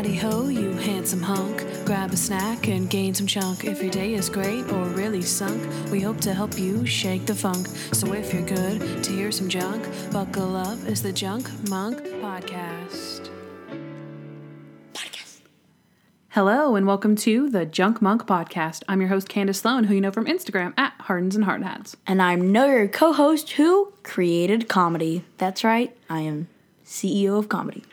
Howdy ho, you handsome hunk. Grab a snack and gain some chunk. If your day is great or really sunk, we hope to help you shake the funk. So if you're good to hear some junk, buckle up. It's the Junk Monk Podcast. Podcast. Hello and welcome to the Junk Monk Podcast. I'm your host Candace Sloan, who you know from Instagram at Hardens and Hard Hats. And I'm know your co-host who created comedy. That's right, I am CEO of comedy.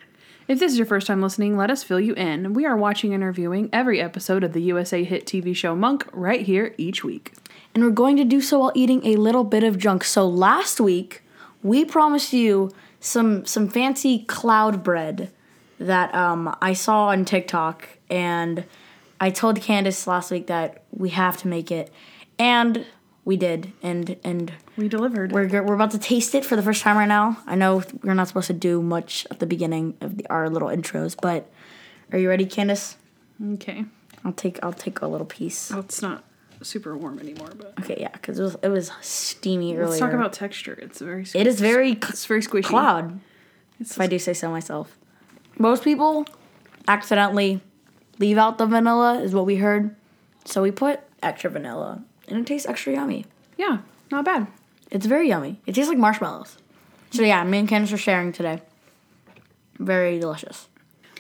If this is your first time listening, let us fill you in. We are watching and reviewing every episode of the USA hit TV show Monk right here each week. And we're going to do so while eating a little bit of junk. So last week, we promised you some some fancy cloud bread that um, I saw on TikTok, and I told Candace last week that we have to make it, and we did, and and We delivered. we're we're about to taste it for the first time right now. I know we're not supposed to do much at the beginning of the, our little intros, but are you ready, Candace? okay. I'll take I'll take a little piece. Well, it's not super warm anymore, but Okay, yeah, because it was it was steamy earlier. let's talk about texture. It's very it is very it's very squishy. cloud. It's If I do say so myself. Most people accidentally leave out the vanilla, is what we heard. So we put extra vanilla, and it tastes extra yummy. yeah, not bad. It's very yummy. It tastes like marshmallows. So yeah, me and Candace are sharing today. Very delicious.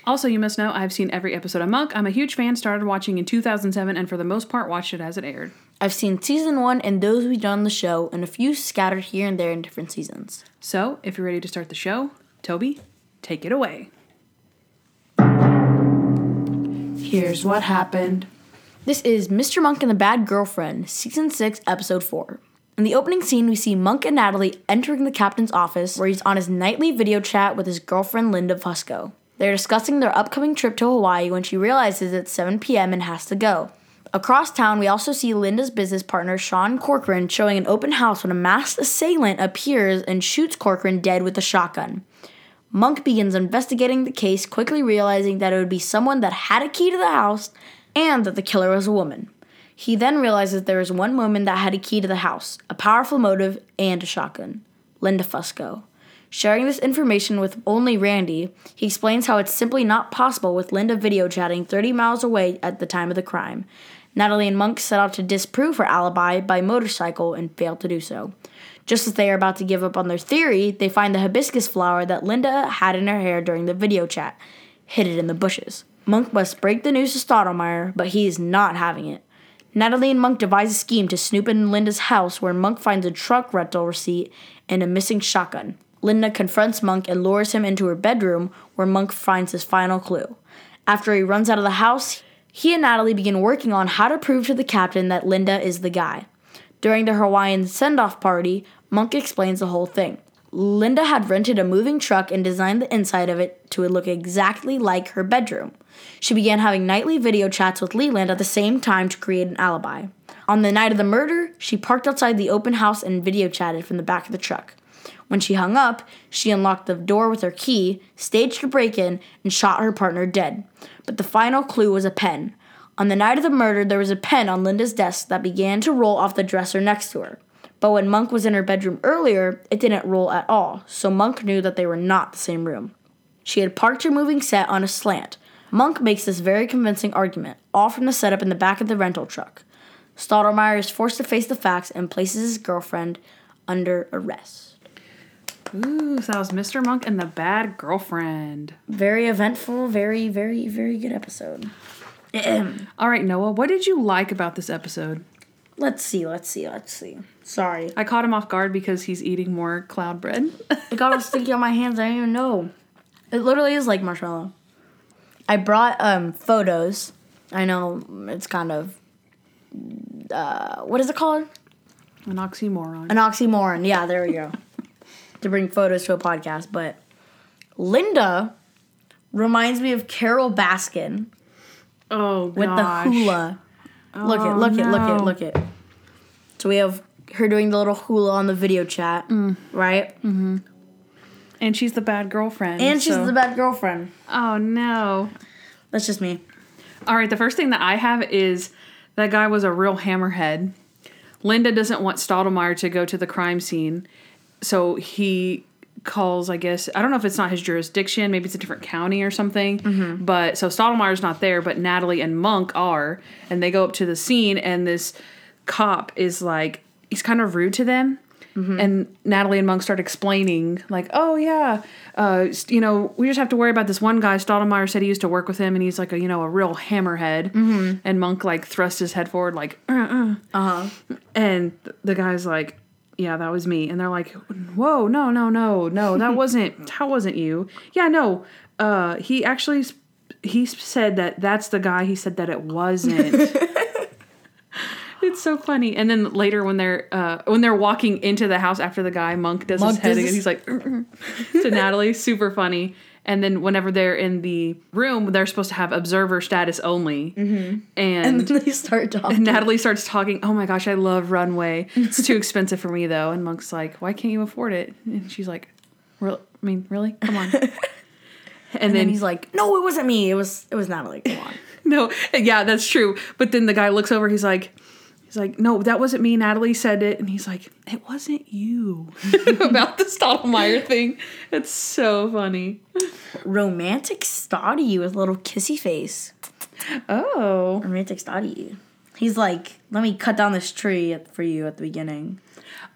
Also, you must know I've seen every episode of Monk. I'm a huge fan. Started watching in 2007, and for the most part, watched it as it aired. I've seen season one and those we've done on the show, and a few scattered here and there in different seasons. So, if you're ready to start the show, Toby, take it away. Here's what happened. This is Mr. Monk and the Bad Girlfriend, Season 6, Episode 4. In the opening scene, we see Monk and Natalie entering the captain's office where he's on his nightly video chat with his girlfriend Linda Fusco. They're discussing their upcoming trip to Hawaii when she realizes it's 7 p.m. and has to go. Across town, we also see Linda's business partner Sean Corcoran showing an open house when a masked assailant appears and shoots Corcoran dead with a shotgun. Monk begins investigating the case, quickly realizing that it would be someone that had a key to the house and that the killer was a woman. He then realizes there is one woman that had a key to the house, a powerful motive, and a shotgun Linda Fusco. Sharing this information with only Randy, he explains how it's simply not possible with Linda video chatting 30 miles away at the time of the crime. Natalie and Monk set out to disprove her alibi by motorcycle and fail to do so. Just as they are about to give up on their theory, they find the hibiscus flower that Linda had in her hair during the video chat, hidden in the bushes. Monk must break the news to Stottlemeyer, but he is not having it. Natalie and Monk devise a scheme to snoop in Linda's house where Monk finds a truck rental receipt and a missing shotgun. Linda confronts Monk and lures him into her bedroom where Monk finds his final clue. After he runs out of the house, he and Natalie begin working on how to prove to the captain that Linda is the guy. During the Hawaiian send off party, Monk explains the whole thing. Linda had rented a moving truck and designed the inside of it to look exactly like her bedroom. She began having nightly video chats with Leland at the same time to create an alibi. On the night of the murder, she parked outside the open house and video chatted from the back of the truck. When she hung up, she unlocked the door with her key, staged a break in, and shot her partner dead. But the final clue was a pen. On the night of the murder, there was a pen on Linda's desk that began to roll off the dresser next to her. But when Monk was in her bedroom earlier, it didn't roll at all, so Monk knew that they were not the same room. She had parked her moving set on a slant. Monk makes this very convincing argument, all from the setup in the back of the rental truck. Stottlemeyer is forced to face the facts and places his girlfriend under arrest. Ooh, so that was Mr. Monk and the Bad Girlfriend. Very eventful, very, very, very good episode. All right, Noah, what did you like about this episode? let's see, let's see, let's see. Sorry. I caught him off guard because he's eating more cloud bread. It got all sticky on my hands. I didn't even know. It literally is like marshmallow. I brought um photos. I know it's kind of uh what is it called? An oxymoron. An oxymoron. Yeah, there we go. to bring photos to a podcast, but Linda reminds me of Carole Baskin oh, with gosh. the hula. look it, Oh, look it, look no. it, look it. So we have her doing the little hula on the video chat, Mm. right? And she's the bad girlfriend. And she's so- the bad girlfriend. Oh, no. That's just me. All right, the first thing that I have is that guy was a real hammerhead. Linda doesn't want Stottlemeyer to go to the crime scene, so he calls, I guess, I don't know if it's not his jurisdiction, maybe it's a different county or something. Mm-hmm. But so Stottlemeyer's not there, but Natalie and Monk are. And they go up to the scene, and this cop is like, he's kind of rude to them. And Natalie and Monk start explaining, like, oh, yeah, uh, you know, we just have to worry about this one guy. Stottlemeyer said he used to work with him, and he's like a, you know, a real hammerhead. And Monk, like, thrust his head forward, like, uh, uh. Uh huh. And the guy's like, "Yeah, that was me." And they're like, "Whoa, no, no, no, no, that wasn't. That wasn't you." Yeah, no. Uh, he actually he said that that's the guy. He said that it wasn't. it's so funny. And then later when they're uh, when they're walking into the house after the guy Monk does Monk his head this- he's like to Natalie, super funny. And then whenever they're in the room, they're supposed to have observer status only. Mm-hmm. And then they start talking. And Natalie starts talking, Oh my gosh, I love Runway. It's too expensive for me though. And Monk's like, Why can't you afford it? And she's like, I mean, really? Come on. and, and then then he's like, "No, it wasn't me. It was it was Natalie. Come on." No, yeah, that's true. But then the guy looks over, he's like like, no, that wasn't me. Natalie said it. And he's like, it wasn't you. About the Stottlemeyer thing. It's so funny. Romantic Stoddy with a little kissy face. Oh. Romantic Stoddy. He's like, "Let me cut down this tree at, for you at the beginning."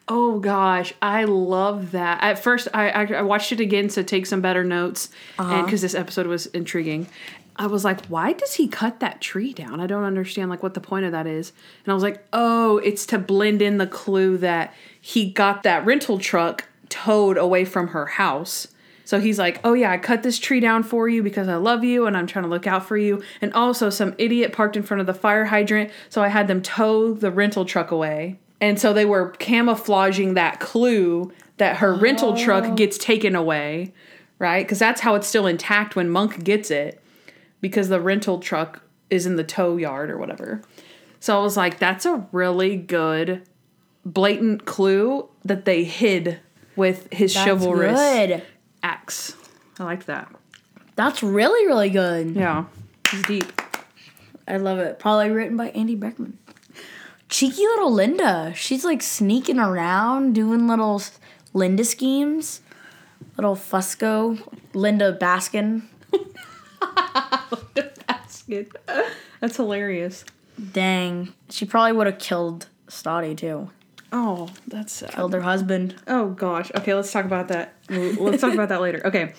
Oh gosh, I love that. At first, I I, I watched it again to take some better notes, and uh-huh. because this episode was intriguing, I was like, why does he cut that tree down? I don't understand like what the point of that is. And I was like, oh, it's to blend in the clue that he got that rental truck towed away from her house. So he's like, oh yeah, I cut this tree down for you because I love you and I'm trying to look out for you. And also, some idiot parked in front of the fire hydrant, so I had them tow the rental truck away. And so they were camouflaging that clue that her rental truck oh. gets taken away, right? Because that's how it's still intact when Monk gets it, because the rental truck is in the tow yard or whatever. So I was like, that's a really good, blatant clue that they hid with his That's chivalrous good. axe. I like that. That's really really good. Yeah, it's deep. I love it. Probably written by Andy Breckman. Cheeky little Linda. She's like sneaking around doing little Linda schemes. Little Fusco. Linda Baskin. That's good. That's hilarious. Dang. She probably would have killed Stoddy too. Oh, that's sad. Killed her husband. Oh gosh. Okay, let's talk about that. Let's talk about that later. Okay.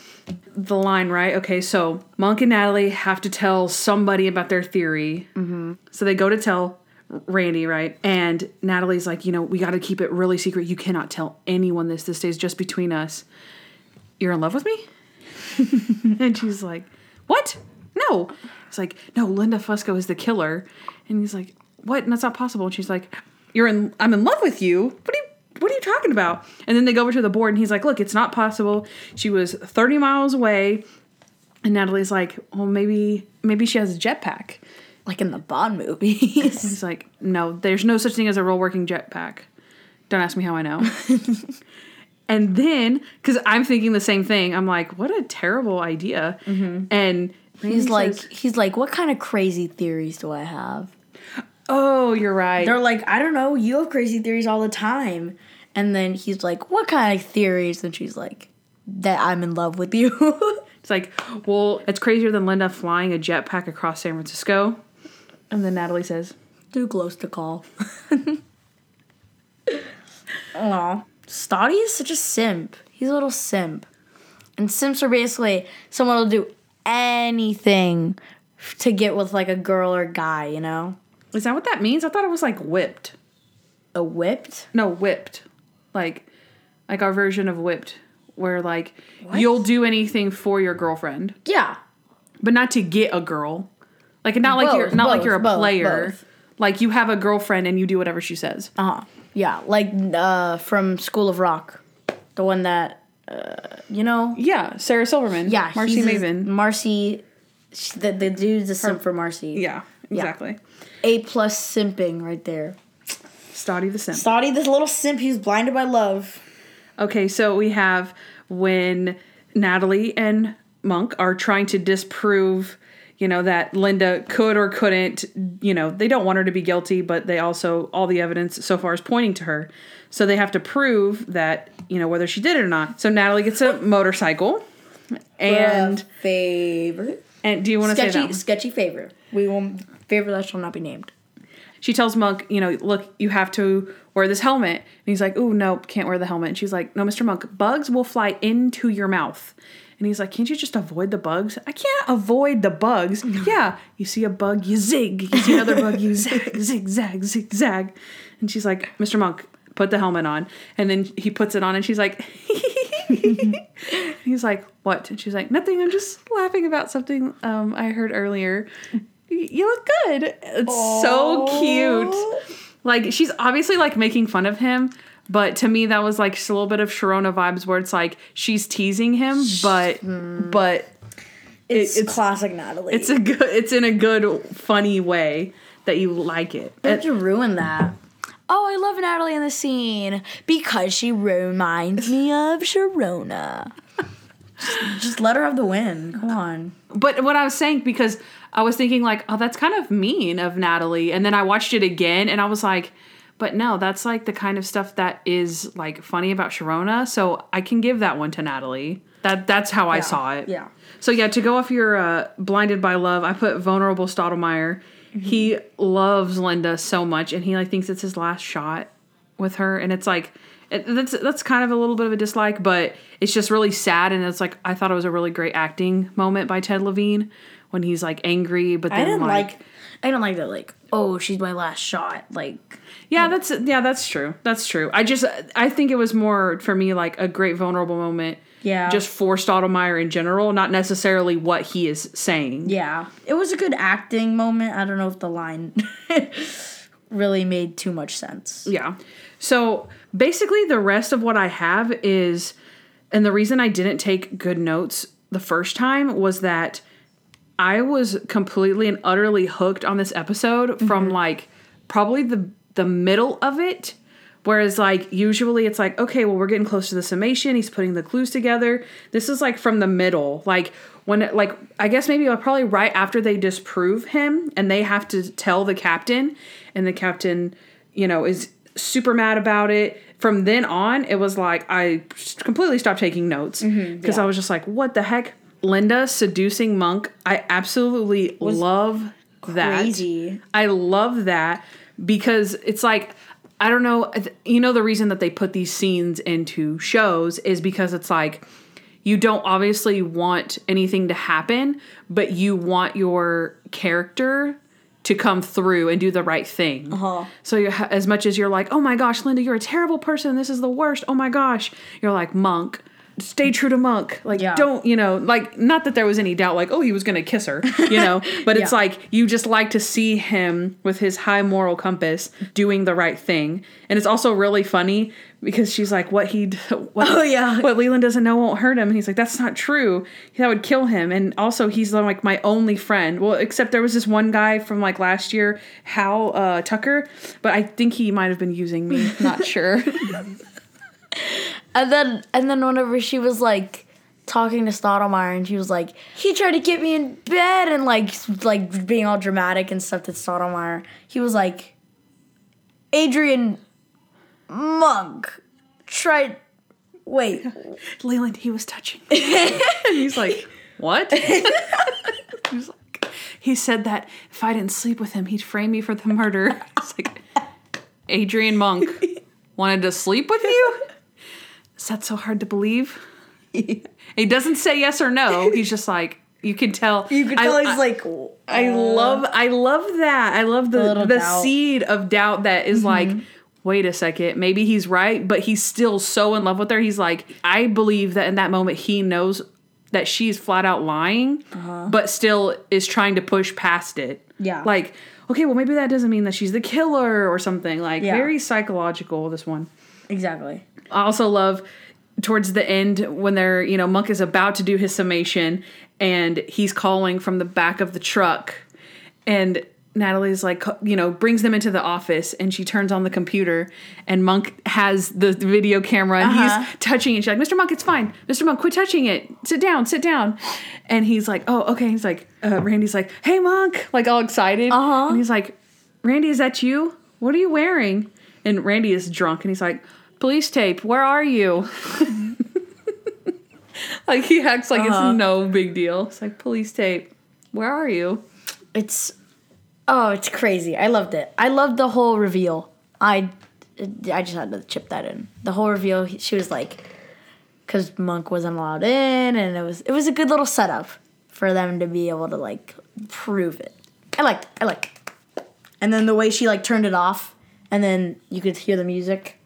The line, right? Okay, so Monk and Natalie have to tell somebody about their theory. Mm-hmm. So they go to tell Randy, right? And Natalie's like, you know, we got to keep it really secret. You cannot tell anyone this. This stays just between us. You're in love with me? and she's like, what? No. It's like, no, Linda Fusco is the killer. And he's like, what? And that's not possible. And she's like, you're in, I'm in love with you. What are you, what are you talking about? And then they go over to the board and he's like, look, it's not possible. She was 30 miles away. And Natalie's like, well, maybe, maybe she has a jetpack. Like in the Bond movies. He's like, no, there's no such thing as a real working jetpack. Don't ask me how I know. and then, because I'm thinking the same thing, I'm like, what a terrible idea. Mm-hmm. And he's like says, he's like, what kind of crazy theories do I have? oh, you're right. They're like, I don't know, you have crazy theories all the time. And then he's like, What kind of theories? And she's like, That I'm in love with you. It's like, well, it's crazier than Linda flying a jetpack across San Francisco. And then Natalie says, Too close to call. Aw. Stoddy is such a simp. He's a little simp. And simps are basically someone will do anything to get with like a girl or guy, you know? is that what that means? I thought it was like whipped. A whipped? No, whipped. Like, like our version of whipped, where like you'll do anything for your girlfriend. Yeah. but not to get a girl. Like not like you're Both, not like you're a both, player. both. Like you have a girlfriend and you do whatever she says. Uh huh. Yeah. Like uh, from School of Rock. The one that, uh, you know? Yeah, Sarah Silverman. Yeah. Marcy he's a- Maven. Marcy. The, the dude's a simp for Marcy. yeah, exactly. A plus simping right there. Stoddy the Simp. Stoddy, this little simp, he's blinded by love. Okay, so we have when Natalie and Monk are trying to disprove, you know, that Linda could or couldn't, you know, they don't want her to be guilty, but they also, all the evidence so far is pointing to her. So they have to prove that, you know, whether she did it or not. So Natalie gets a motorcycle. And favorite. and do you want to say Sketchy, that? sketchy favorite. We will favorite that shall not be named. she tells Monk, you know, look, you have to wear this helmet. And he's like, oh, no, can't wear the helmet. And she's like, no, Mr. Monk, bugs will fly into your mouth. And he's like, can't you just avoid the bugs? I can't avoid the bugs. yeah, you see a bug, you zig. You see another bug, you zag, zig, zag, zig, zag. And she's like, Mr. Monk, put the helmet on. And then he puts it on and she's like, he's like, what? And she's like, nothing. I'm just laughing about something um, I heard earlier. You look good. It's so cute. Like she's obviously like making fun of him, but to me that was like just a little bit of Sharona vibes where it's like she's teasing him, but hmm. but It's, it's- classic Natalie. it's a good it's in a good funny way that you like it. Don't you ruin that. Oh, I love Natalie in the scene because she reminds me of Sharona. just, just let her have the win. Come on. But what I was saying because I was thinking like, oh, that's kind of mean of Natalie, and then I watched it again, and I was like, but no, that's like the kind of stuff that is like funny about Sharona, so I can give that one to Natalie. That that's how I saw it. Yeah. So yeah, to go off your uh, blinded by love, I put vulnerable Stottlemeyer. He loves Linda so much, and he like thinks it's his last shot with her, and it's like it, that's that's kind of a little bit of a dislike, but it's just really sad, and it's like I thought it was a really great acting moment by Ted Levine when he's like angry, but then I didn't like, like, I didn't like that. Like, oh, she's my last shot. Like, yeah, that's yeah, that's true, that's true. I just I think it was more for me like a great vulnerable moment. Yeah. just for Stottlemeyer in general, not necessarily what he is saying. yeah, it was a good acting moment. I don't know if the line really made too much sense. Yeah. So basically, the rest of what I have is, and the reason I didn't take good notes the first time was that I was completely and utterly hooked on this episode from mm-hmm. like probably the the middle of it. Whereas like usually it's like, okay, well we're getting close to the summation. He's putting the clues together. This is like from the middle. Like when it, like I guess maybe uh, probably right after they disprove him and they have to tell the captain and the captain, you know, is super mad about it. From then on, it was like I completely stopped taking notes mm-hmm. because I was just like, what the heck? Linda seducing Monk. I absolutely love that. Crazy. I love that because it's like I don't know. You know the reason that they put these scenes into shows is because it's like you don't obviously want anything to happen, but you want your character to come through and do the right thing. Uh-huh. So you as much as you're like, "Oh my gosh, Linda, you're a terrible person. This is the worst. Oh my gosh." You're like, "Monk, stay true to Monk. Like Yeah. don't, you know, like not that there was any doubt like, "Oh, he was going to kiss her," you know, but it's like you just like to see him with his high moral compass doing the right thing. And it's also really funny because she's like, "What he, what, Oh, yeah. what Leland doesn't know won't hurt him." And he's like, "That's not true. That would kill him." And also, he's like my only friend. Well, except there was this one guy from like last year, Hal uh, Tucker, but I think he might have been using me. Not sure. And then and then whenever she was like talking to Stottlemeyer and she was like, he tried to get me in bed and like like being all dramatic and stuff to Stottlemeyer. He was like, Adrian Monk tried wait. Leland, he was touching. he's like, "What?" he's like, he said that if I didn't sleep with him, he'd frame me for the murder. It's like, Adrian Monk wanted to sleep with you. Is that so hard to believe? he doesn't say yes or no. He's just like you can tell. You I- tell I- he's like I love I love that. I love the the doubt. Mm-hmm. seed of doubt that is like wait a second, maybe he's right, but he's still so in love with her. He's like I believe that in that moment he knows that she's flat out lying, but still is trying to push past it. Uh-huh. Yeah. Like, okay, well maybe that doesn't mean that she's the killer or something. Like Yeah. very psychological this one. Exactly. I also love towards the end when they're, you know, Monk is about to do his summation and he's calling from the back of the truck and Natalie's like, you know, brings them into the office and she turns on the computer and Monk has the video camera and Uh-huh. he's touching it. She's like, Mr. Monk, it's fine. Mr. Monk, quit touching it. Sit down, sit down. And he's like, oh, okay. He's like, uh, Randy's like, hey, Monk, like all excited. Uh-huh. And he's like, Randy, is that you? What are you wearing? And Randy is drunk and he's like, police tape, where are you? like he acts like Uh-huh. it's no big deal. It's like, police tape, where are you? It's oh, it's crazy. I loved it. I loved the whole reveal. I I just had to chip that in. The whole reveal. She was like, because Monk wasn't allowed in, and it was it was a good little setup for them to be able to like prove it. I liked. It. I liked. It. And then the way she like turned it off, and then you could hear the music.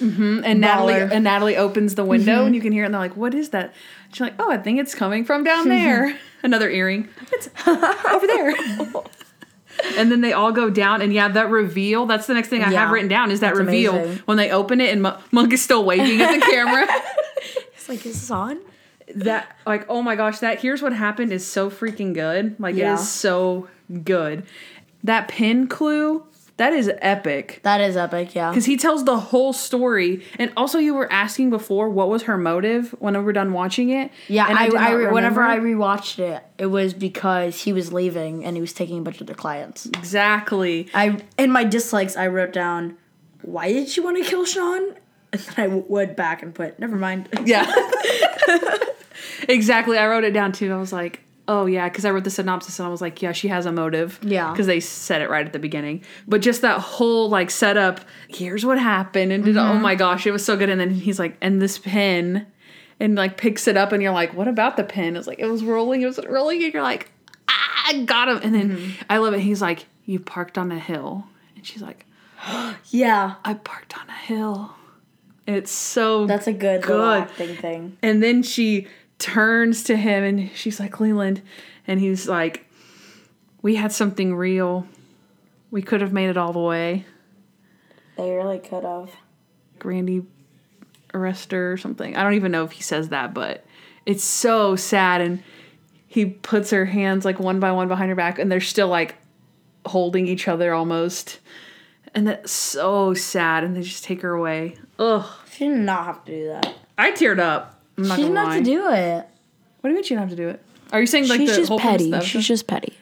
Mm-hmm. And Natalie Baller. and Natalie opens the window and mm-hmm. you can hear it and they're like, What is that? She's like, Oh, I think it's coming from down mm-hmm. there. Another earring. It's over there. and then they all go down and yeah, that reveal, that's the next thing I have written down is that reveal amazing. when they open it and Mo- Monk is still waving at the camera. It's like, is this on? that like oh my gosh, that here's what happened is so freaking good. Like Yeah. it is so good. That pin clue, that is epic. That is epic. Yeah. Because he tells the whole story. And also, you were asking before what was her motive when we were done watching it. Yeah, and I, I, re- whenever I rewatched it, it was because he was leaving and he was taking a bunch of their clients. Exactly. I in my dislikes, I wrote down, "Why did she want to kill Sean?" And then I w- went back and put, "Never mind." Yeah. exactly. I wrote it down too. I was like, oh, yeah. Because I wrote the synopsis and I was like, yeah, she has a motive. Yeah. Because they said it right at the beginning. But just that whole like setup, here's what happened. And did, oh Mm-hmm. my gosh, it was so good. And then he's like, and this pen. And like picks it up and you're like, what about the pen? It's like, it was rolling, it was rolling. And you're like, ah, I got him. And then Mm-hmm. I love it. He's like, you parked on a hill. And she's like, yeah, I parked on a hill. It's so that's a good, Good. acting thing. and then she turns to him and she's like, Leland. And he's like, We had something real. We could have made it all the way. They really could have. Grandy arrest her or something. I don't even know if he says that, but it's so sad. And he puts her hands like one by one behind her back and they're still like holding each other almost. And that's so sad. And they just take her away. Ugh. She did not have to do that. I teared up. I'm not She didn't have to do it. What do you mean she didn't have to do it? Are you saying like She's the just whole petty. the She's just petty.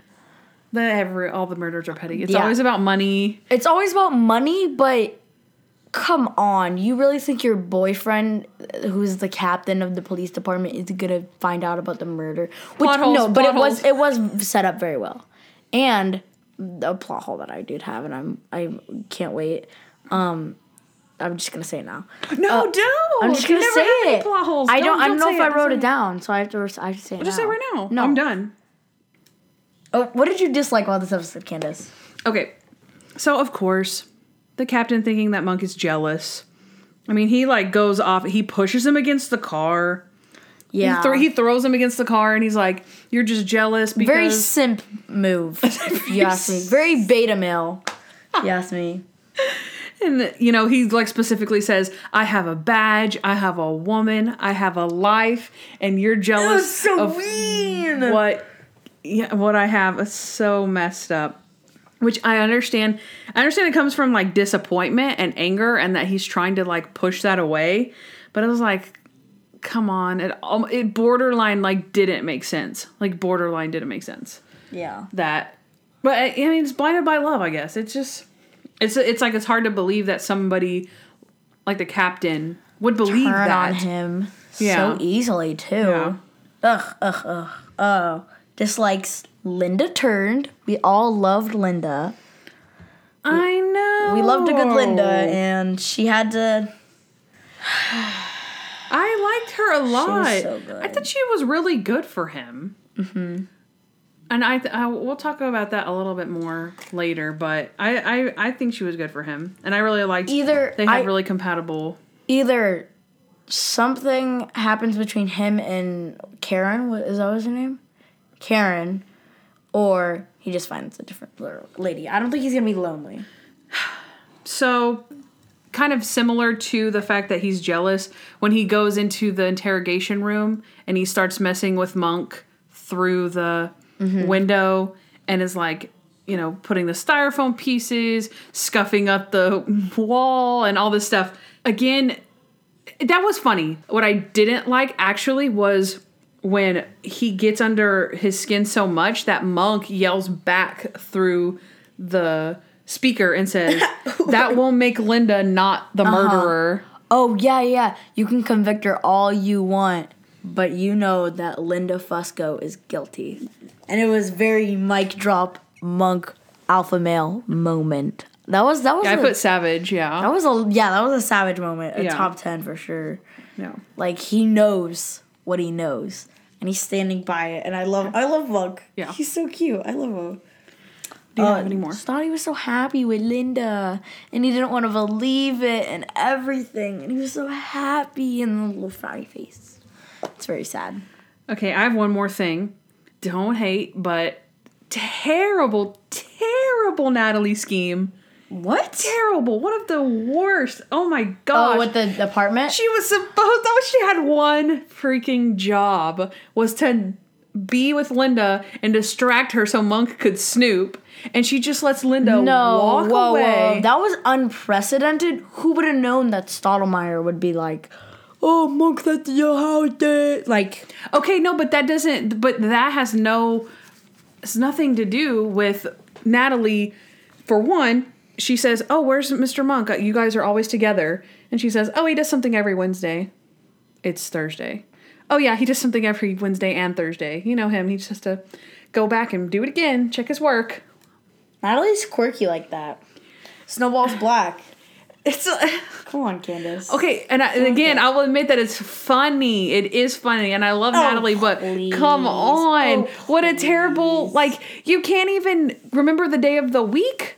The every all the murders are petty. It's Yeah. always about money. It's always about money, but come on. You really think your boyfriend, who's the captain of the police department, is gonna find out about the murder? Which Plot holes, no, but plot it was it was set up very well. And the plot hole that I did have, and I'm I can't wait. Um, I'm just gonna say it now. No, don't. Uh, I'm just gonna say it. Plot holes. I don't. I don't know if I wrote it down, so I have to. I have to say it. Just now. say it right now. No, I'm done. Oh, what did you dislike about this episode, Candace? Okay, so of course, the captain thinking that Monk is jealous. I mean, he like goes off. He pushes him against the car. Yeah, He, thro- he throws him against the car, and he's like, "You're just jealous because." very simp move. you ask me, very beta male. You ask me. And you know, he like specifically says, "I have a badge, I have a woman, I have a life, and you're jealous so of mean. what yeah, what I have." It's so messed up. Which I understand. I understand it comes from like disappointment and anger, and that he's trying to like push that away. But it was like, come on, it it borderline like didn't make sense. Like borderline didn't make sense Yeah. that but I mean it's blinded by love I guess it's just it's it's like it's hard to believe that somebody like the captain would believe Turn that on him Yeah. so easily too. Yeah. Ugh, ugh, ugh. Oh, dislikes Linda turned. We all loved Linda. I know We loved a good Linda, and she had to. I liked her a lot so good. I thought she was really good for him mm-hmm. And I, th- I we'll talk about that a little bit more later but I, I I think she was good for him and I really liked Either they had I- really compatible Either something happens between him and Karen. What is that? Was her name? Karen, or he just finds a different lady. I don't think he's gonna be lonely. So, kind of similar to the fact that he's jealous when he goes into the interrogation room and he starts messing with Monk through the Mm-hmm. window and is like, you know, putting the styrofoam pieces, scuffing up the wall, and all this stuff. Again, that was funny. What I didn't like actually was when he gets under his skin so much that Monk yells back through the speaker and says, oh That won't make Linda not the uh-huh. murderer. Oh yeah, yeah. You can convict her all you want, but you know that Linda Fusco is guilty. And it was very mic drop monk alpha male moment. That was that was I a, put Savage, yeah. that was a yeah that was a savage moment. A Yeah. top ten for sure. yeah. Like he knows what he knows, and he's standing by it. And I love I love Monk. Yeah. he's so cute. I love him. Do you Uh, have any more? Thought he was so happy with Linda, and he didn't want to believe it and everything, and he was so happy in the little frowny face. It's very sad. Okay, I have one more thing. Don't hate, but terrible, terrible Natalie scheme. What? Terrible. One of the worst. Oh my god. Oh, with the apartment. she was supposed oh she had one freaking job was to be with Linda and distract her so Monk could snoop. And she just lets Linda no, walk whoa, away. whoa, that was unprecedented. Who would have known that Stottlemeyer would be like, "Oh, monk, that's your house." Eh. Like, Okay, no, but that doesn't. But that has no. It's nothing to do with Natalie. For one, she says, "Oh, where's Mr. Monk? You guys are always together." And she says, "Oh, he does something every Wednesday. It's Thursday. Oh yeah, he does something every Wednesday and Thursday. You know him. He just has to go back and do it again. Check his work." Natalie's quirky like that. Snowball's black. It's Come on, Candace. okay, and, I, and again, I will admit that it's funny. It is funny, and I love Oh, Natalie. But please. come on, Oh, what a terrible like! You can't even remember the day of the week,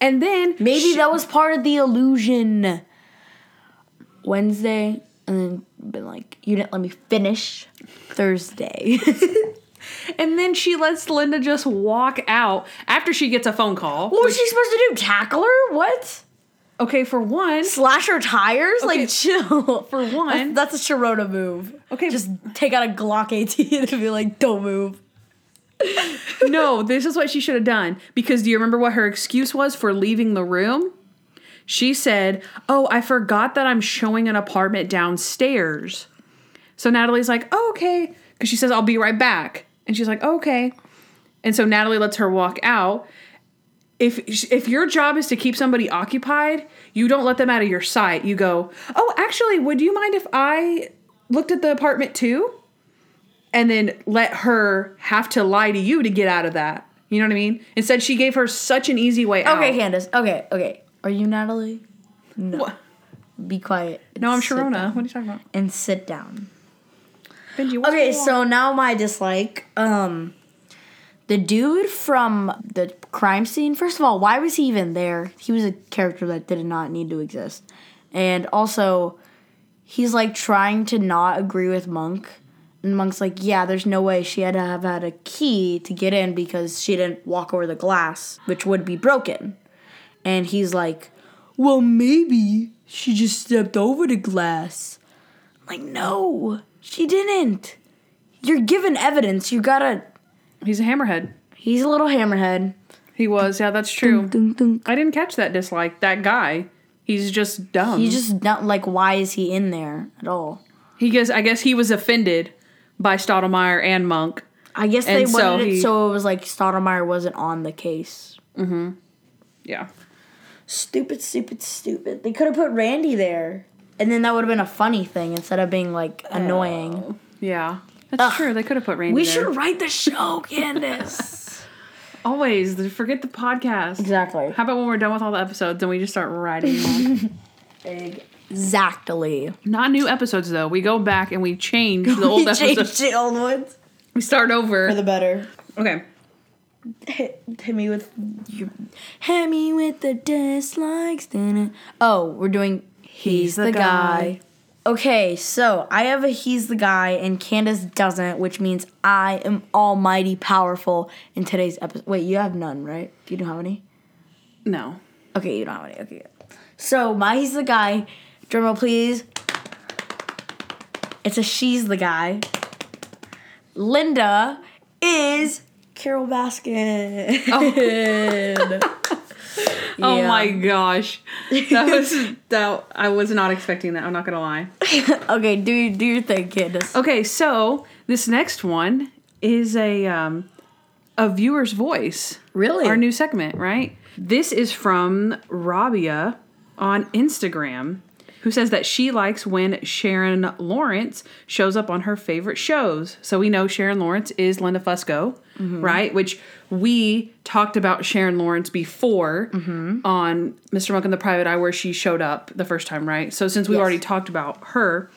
and then Maybe she- that was part of the illusion. Wednesday, and then been like, you didn't let me finish Thursday. and then she lets Linda just walk out after she gets a phone call. what was she supposed to do? Tackle her? What? Okay, for one, Slash her tires? Okay, Like, chill. for one- that's, that's a Sharona move. Okay. just take out a Glock 18 and be like, don't move. no, this is what she should have done. Because do you remember what her excuse was for leaving the room? She said, Oh, I forgot that I'm showing an apartment downstairs. So Natalie's like, Oh, okay. Because she says, I'll be right back. And she's like, okay. And so Natalie lets her walk out. If if your job is to keep somebody occupied, you don't let them out of your sight. You go, "Oh, actually, would you mind if I looked at the apartment too?" And then let her have to lie to you to get out of that. You know what I mean? Instead, she gave her such an easy way out. Okay, Candace. Okay, okay. Are you Natalie? No. What? Be quiet. No, I'm Sharona. What are you talking about? And sit down. Benji, what's Okay, so now my dislike. Um, the dude from the crime scene. First of all, why was he even there? He was a character that did not need to exist, and also, he's like trying to not agree with Monk. And Monk's like, yeah, there's no way she had to have had a key to get in because she didn't walk over the glass, which would be broken. And he's like, well, maybe she just stepped over the glass. I'm like, no, she didn't. You're given evidence. You gotta. he's a hammerhead. He's a little hammerhead. He was. Yeah, that's true. I didn't catch that dislike. That guy. He's just dumb. He's just not like, why is he in there at all? He guess I guess he was offended by Stottlemeyer and Monk. I guess they And so wanted he- it so it was like Stottlemeyer wasn't on the case. Mm-hmm. Yeah. Stupid, stupid, stupid. They could have put Randy there. And then that would have been a funny thing instead of being like annoying. Oh. Yeah. That's true. They could have put Randy we there. should write the show, Candace. Always forget the podcast. exactly. How about when we're done with all the episodes and we just start writing? Exactly. Not new episodes though. We go back and we change the old we episodes. the old ones We start over. for the better. okay. hit, hit me with your hit me with the dislikes. dun-dun. Oh, we're doing he's, the, the guy. guy. Okay, so I have a he's the guy and Candace doesn't, which means I am almighty powerful in today's episode. Wait, you have none, right? Do you don't have any? No. Okay, you don't have any. Okay. So my he's the guy. Drumroll please. It's a she's the guy. Linda is Carole Baskin. Oh Yeah. my gosh, that was that. I was not expecting that. I'm not gonna lie. okay, do do your thing, Candace. Okay, so this next one is a um, a viewer's voice. Really? Our new segment, right? This is from Rabia on Instagram, who says that she likes when Sharon Lawrence shows up on her favorite shows. So we know Sharon Lawrence is Linda Fusco, right? Which we talked about Sharon Lawrence before on Mr. Monk and the Private Eye, where she showed up the first time, right? So since we Yes. already talked about her,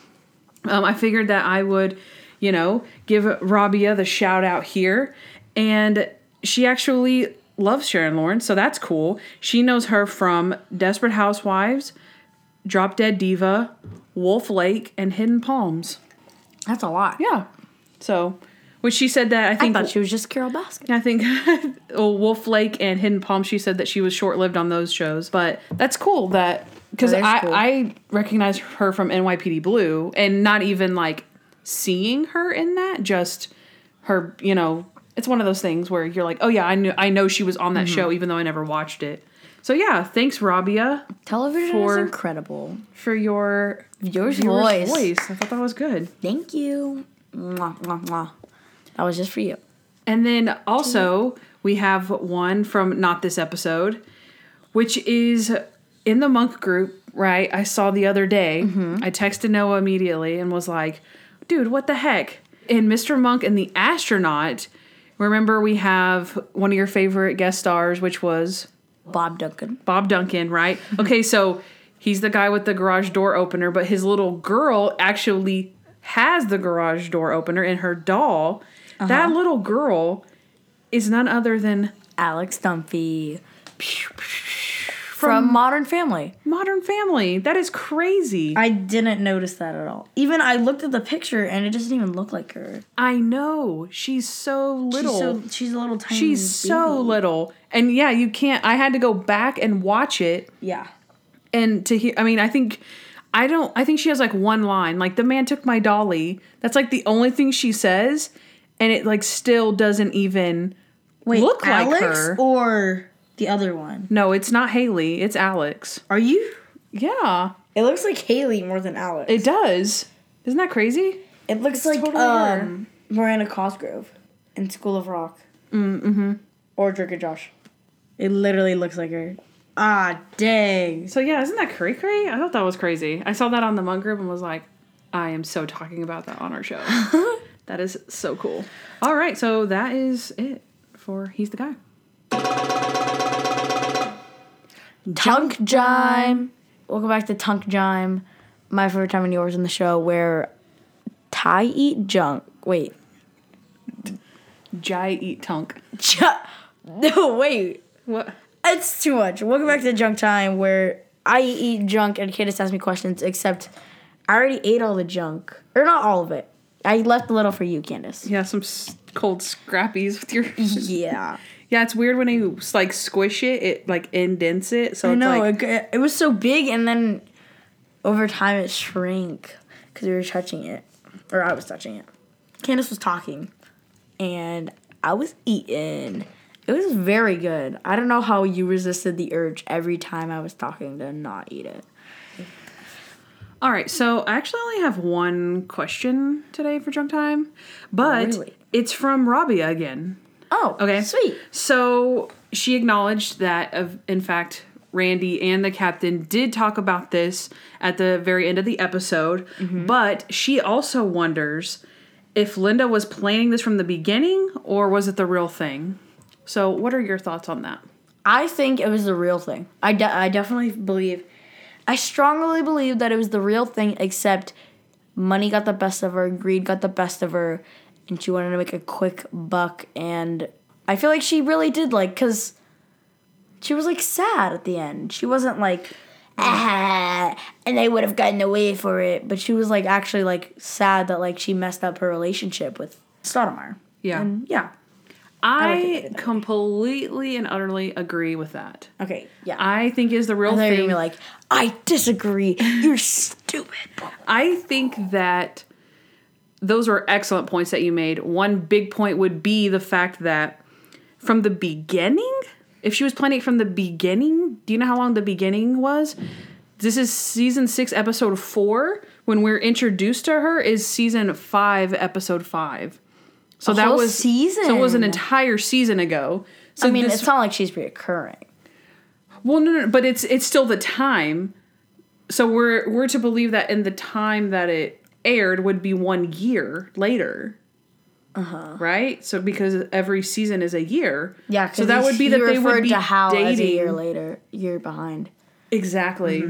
um, I figured that I would, you know, give Rabia the shout out here. And she actually loves Sharon Lawrence, so that's cool. She knows her from Desperate Housewives, Drop Dead Diva, Wolf Lake, and Hidden Palms. That's a lot. Yeah. So, which she said that I I think. thought she was just Carole Baskin. I think well, Wolf Lake and Hidden Palms. She said that she was short lived on those shows, but that's cool that because I cool. I recognize her from NYPD Blue and not even like seeing her in that, just her. You know, it's one of those things where you're like, oh yeah, I knew I know she was on that Mm-hmm. show, even though I never watched it. So yeah, thanks Rabia Television For- is incredible. for your Yours viewer's voice. voice. I thought that was good. Thank you. Mwah, mwah, mwah. That was just for you. And then also we have one from not this episode, which is in the monk group, right? I saw the other day. Mm-hmm. I texted Noah immediately and was like, dude, what the heck? In Mr. Monk and the astronaut, remember we have one of your favorite guest stars, which was Bob Duncan. Bob Duncan, right? Okay, so he's the guy with the garage door opener, but his little girl actually has the garage door opener in her doll. Uh-huh. That little girl is none other than Alex Dunphy. From Modern Family. Modern Family. That is crazy. I, didn't notice that at all. Even I looked at the picture and it doesn't even look like her. I know. She's so little. She's so she's a little tiny. She's so little. And yeah, you can't I had to go back and watch it Yeah. and to hear i mean i think i don't i think she has like one line like the man took my dolly that's like the only thing she says and it like still doesn't even Wait, look like her or the other one? no it's not haley it's alex Are you? yeah It looks like Haley more than Alex. it does isn't that crazy It looks like totally her. um, Miranda Cosgrove in School of Rock. Mm-hmm. Or Drake and Josh. It literally looks like her. Ah, dang. so yeah isn't that cray cray i thought that was crazy i saw that on the monk group and was like i am so talking about that on our show that is so cool all right so that is it for he's the guy Tunk Jime. Welcome back to Tunk Jime, my favorite time and yours in the show where Ty eat junk. Wait. jai eat tunk Ju- no, wait. what It's too much. Welcome back to Junk Time where I eat junk and Candace asks me questions, except I already ate all the junk. Or not all of it. I left a little for you, Candace. Yeah, some s- cold scrappies with your. Yeah. Yeah, it's weird when you like squish it, it like indents it. So I know. like, it, it was so big and then over time it shrank because we were touching it. Or I was touching it. Candace was talking and I was eating. It was very good. I don't know how you resisted the urge every time I was talking to not eat it. all right. So I actually only have one question today for junk time, but Really? it's from Rabia again. Oh, Okay. Sweet. So she acknowledged that, of in fact, Randy and the captain did talk about this at the very end of the episode, mm-hmm. but she also wonders if Linda was planning this from the beginning or was it the real thing. So, what are your thoughts on that? I think it was the real thing. I, de- I definitely believe, I strongly believe that it was the real thing, except money got the best of her, greed got the best of her, and she wanted to make a quick buck. And I feel like she really did, like, because she was, like, sad at the end. She wasn't like, ah, and they would have gotten away for it. But she was, like, actually, like, sad that, like, she messed up her relationship with Stoudemire. Yeah. And yeah. like I that way. completely and utterly agree with that. Okay, yeah. I think is the real I thought you were thing. like, I disagree. You're stupid. I think that those were excellent points that you made. One big point would be the fact that from the beginning, if she was planning it from the beginning, do you know how long the beginning was? This is season six, episode four. When we're introduced to her, is season five, episode five. So A that was So it was an entire season ago. So I mean, this- it's not like she's reoccurring. well, no, no, but it's it's still the time. So we're we're to believe that in the time that it aired would be one year later. Uh huh. Right. So because every season is a year. Uh-huh. Yeah, So that would be that they would be to Hal dating as a year later, year behind. exactly.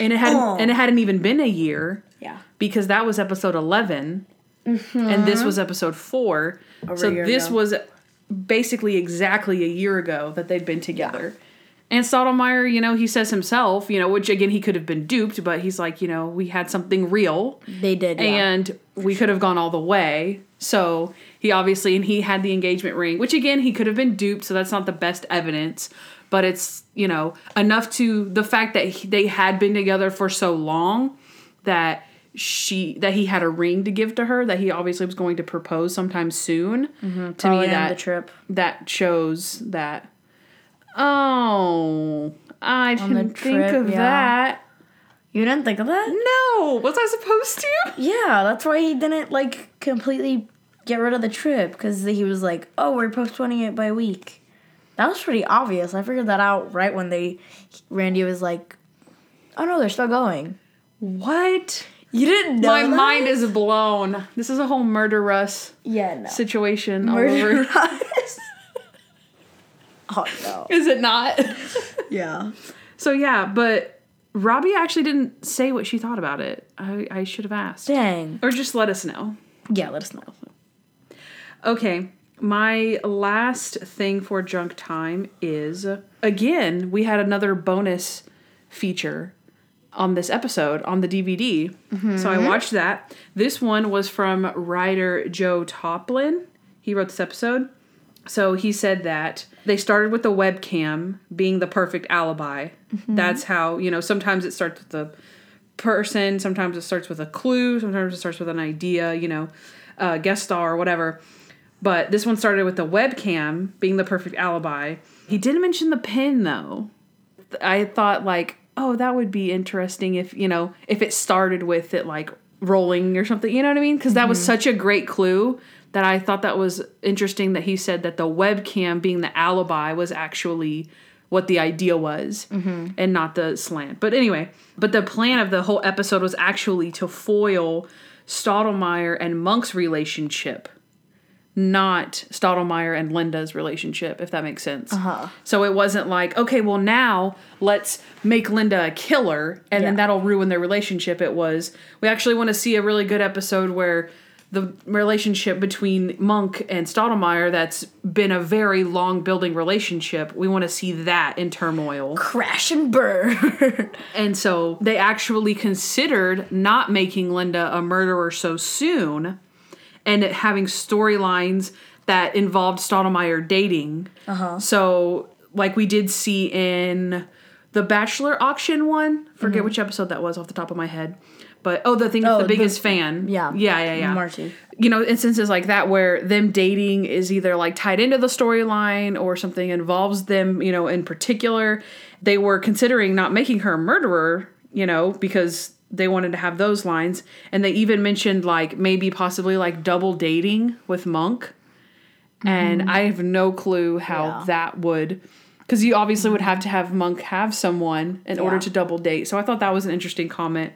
And it hadn't Oh. and it hadn't even been a year Yeah. because that was episode 11 and this was episode four. Over so this ago. was basically exactly a year ago that they'd been together. And Stottlemeyer, you know, he says himself, you know, which again he could have been duped, but he's like, you know, we had something real They did, yeah. and we could have gone all the way. So he obviously, and he had the engagement ring, which again he could have been duped, so that's not the best evidence. But it's you know enough to the fact that he, they had been together for so long that she that he had a ring to give to her that he obviously was going to propose sometime soon. Mm-hmm. To me, Probably that the trip. that shows that. Oh, I the didn't think trip, of yeah. that. You didn't think of that? No, was I supposed to? Yeah, that's why he didn't like completely get rid of the trip because he was like, "Oh, we're postponing it by a week." That was pretty obvious. I figured that out right when they Randy was like, "Oh no, they're still going." What? You didn't know. My that? mind is blown. This is a whole murder us yeah no. situation all Murder over. oh no. Is it not? Yeah. so yeah, but Robbie actually didn't say what she thought about it. I, I should have asked. Dang. Or just let us know. Yeah, let us know. Okay, my last thing for junk time is again, we had another bonus feature on this episode on the DVD. So I mm-hmm. watched that. This one was from writer Joe Toplyn. He wrote this episode. So he said that they started with the webcam being the perfect alibi. That's how, you know, sometimes it starts with the person, sometimes it starts with a clue, sometimes it starts with an idea, you know, uh, guest star or whatever. But this one started with the webcam being the perfect alibi. He didn't mention the pin though. I thought like, oh, that would be interesting if you know if it started with it like rolling or something. You know what I mean? Because that was such a great clue that I thought that was interesting that he said that the webcam being the alibi was actually what the idea was and not the slant. But anyway, but the plan of the whole episode was actually to foil Stottlemeyer and Monk's relationship not Stottlemeyer and Linda's relationship, if that makes sense. Uh-huh. So it wasn't like, okay, well now let's make Linda a killer and then that'll ruin their relationship. It was we actually want to see a really good episode where the relationship between Monk and Stottlemeyer that's been a very long building relationship, we want to see that in turmoil. Crash and burn. And so they actually considered not making Linda a murderer so soon and it having storylines that involved Stottlemeyer dating. Uh-huh. So, like we did see in the Bachelor auction one, forget which episode that was off the top of my head. But oh, the thing Oh, the the- biggest fan. yeah. Yeah, yeah, yeah. Marcy. You know, instances like that where them dating is either like tied into the storyline or something involves them, you know, in particular. They were considering not making her a murderer, you know, because they wanted to have those lines. And they even mentioned like maybe possibly like double dating with Monk. And mm-hmm. I have no clue how Yeah. that would because you obviously would have to have Monk have someone in order to double date. So I thought that was an interesting comment.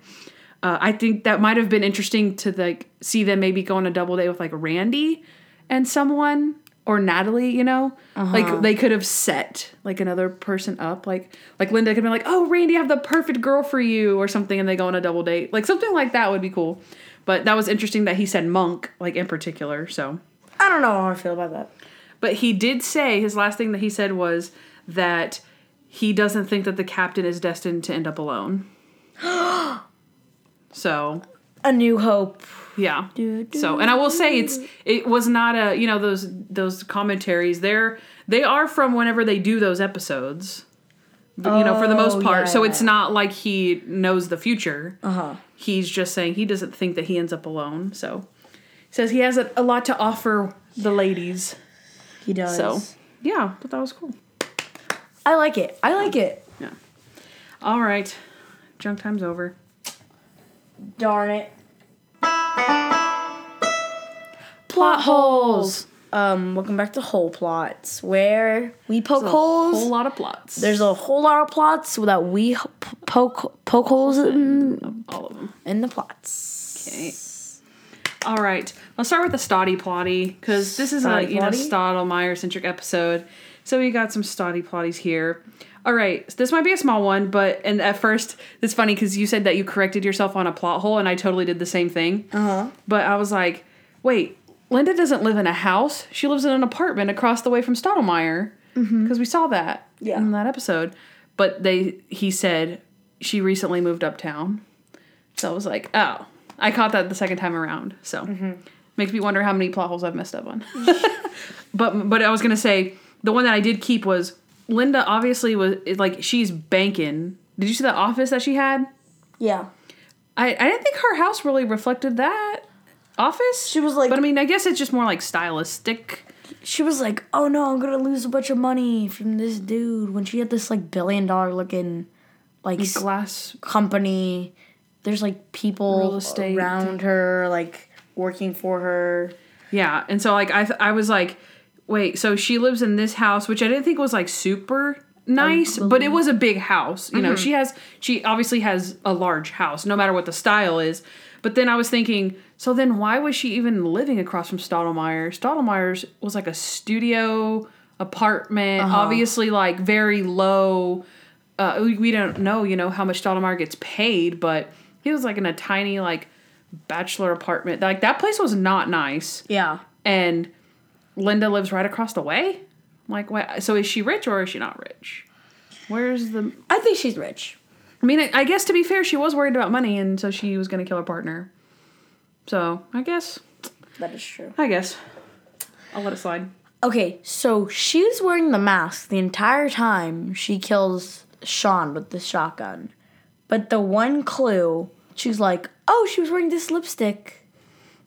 Uh, I think that might have been interesting to like see them maybe go on a double date with like Randy and someone or Natalie, you know, like they could have set like another person up, like like Linda could be like, "Oh, Randy, I have the perfect girl for you," or something, and they go on a double date, like something like that would be cool. But that was interesting that he said Monk like in particular. So, I don't know how I feel about that. but he did say his last thing that he said was that he doesn't think that the captain is destined to end up alone. so A New Hope. yeah. Do, do, So, and I will say it's it was not a you know those those commentaries. They're they are from whenever they do those episodes. But, you know, for the most Oh, part. yeah, so yeah, it's not like he knows the future. Uh huh. He's just saying he doesn't think that he ends up alone. So he says he has a, a lot to offer the ladies. He does. So yeah, but that was cool. I like it. I like it. Yeah. All right, junk time's over. Darn it. Plot holes. Um, welcome back to Hole Plots, where we poke There's a holes. whole lot of plots. There's a whole lot of plots that we h- p- poke poke holes in, all of them. in the plots. Okay. All right. Let's start with the Stoddy Plotty because this is a Stoddy you know Plotty? Stottlemeyer centric episode. So we got some Stoddy Plotties here. All right. so This might be a small one, but and at first it's funny because you said that you corrected yourself on a plot hole, and I totally did the same thing. Uh Uh-huh. But I was like, wait, Linda doesn't live in a house. She lives in an apartment across the way from Stottlemeyer because we saw that Yeah. in that episode. But they he said she recently moved uptown. So I was like, oh, I caught that the second time around. So makes me wonder how many plot holes I've messed up on. but but I was gonna say the one that I did keep was Linda. Obviously was like she's banking. Did you see the office that she had? Yeah. I I didn't think her house really reflected that office. She was like- but I mean, I guess it's just more like stylistic. She was like, "Oh no, I'm gonna lose a bunch of money from this dude." When she had this like billion dollar looking, like Glass. company, there's like people around her, like working for her. Yeah, and so like I th- I was like, wait, so she lives in this house, which I didn't think was like super nice, but it was a big house. You know, she has she obviously has a large house, no matter what the style is. But then I was thinking, so then why was she even living across from Stottlemeyer? Stottlemeyer's was like a studio apartment, obviously like very low. Uh, we, we don't know, you know, how much Stottlemeyer gets paid, but he was like in a tiny like bachelor apartment. Like that place was not nice Yeah. and Linda lives right across the way. Like, wait, so is she rich or is she not rich? Where's the? I think she's rich. I mean, I guess to be fair, she was worried about money, and so she was going to kill her partner. So I guess, That is true. I guess, I'll let it slide. Okay, so she's wearing the mask the entire time she kills Sean with the shotgun. But the one clue, she's like, oh, she was wearing this lipstick.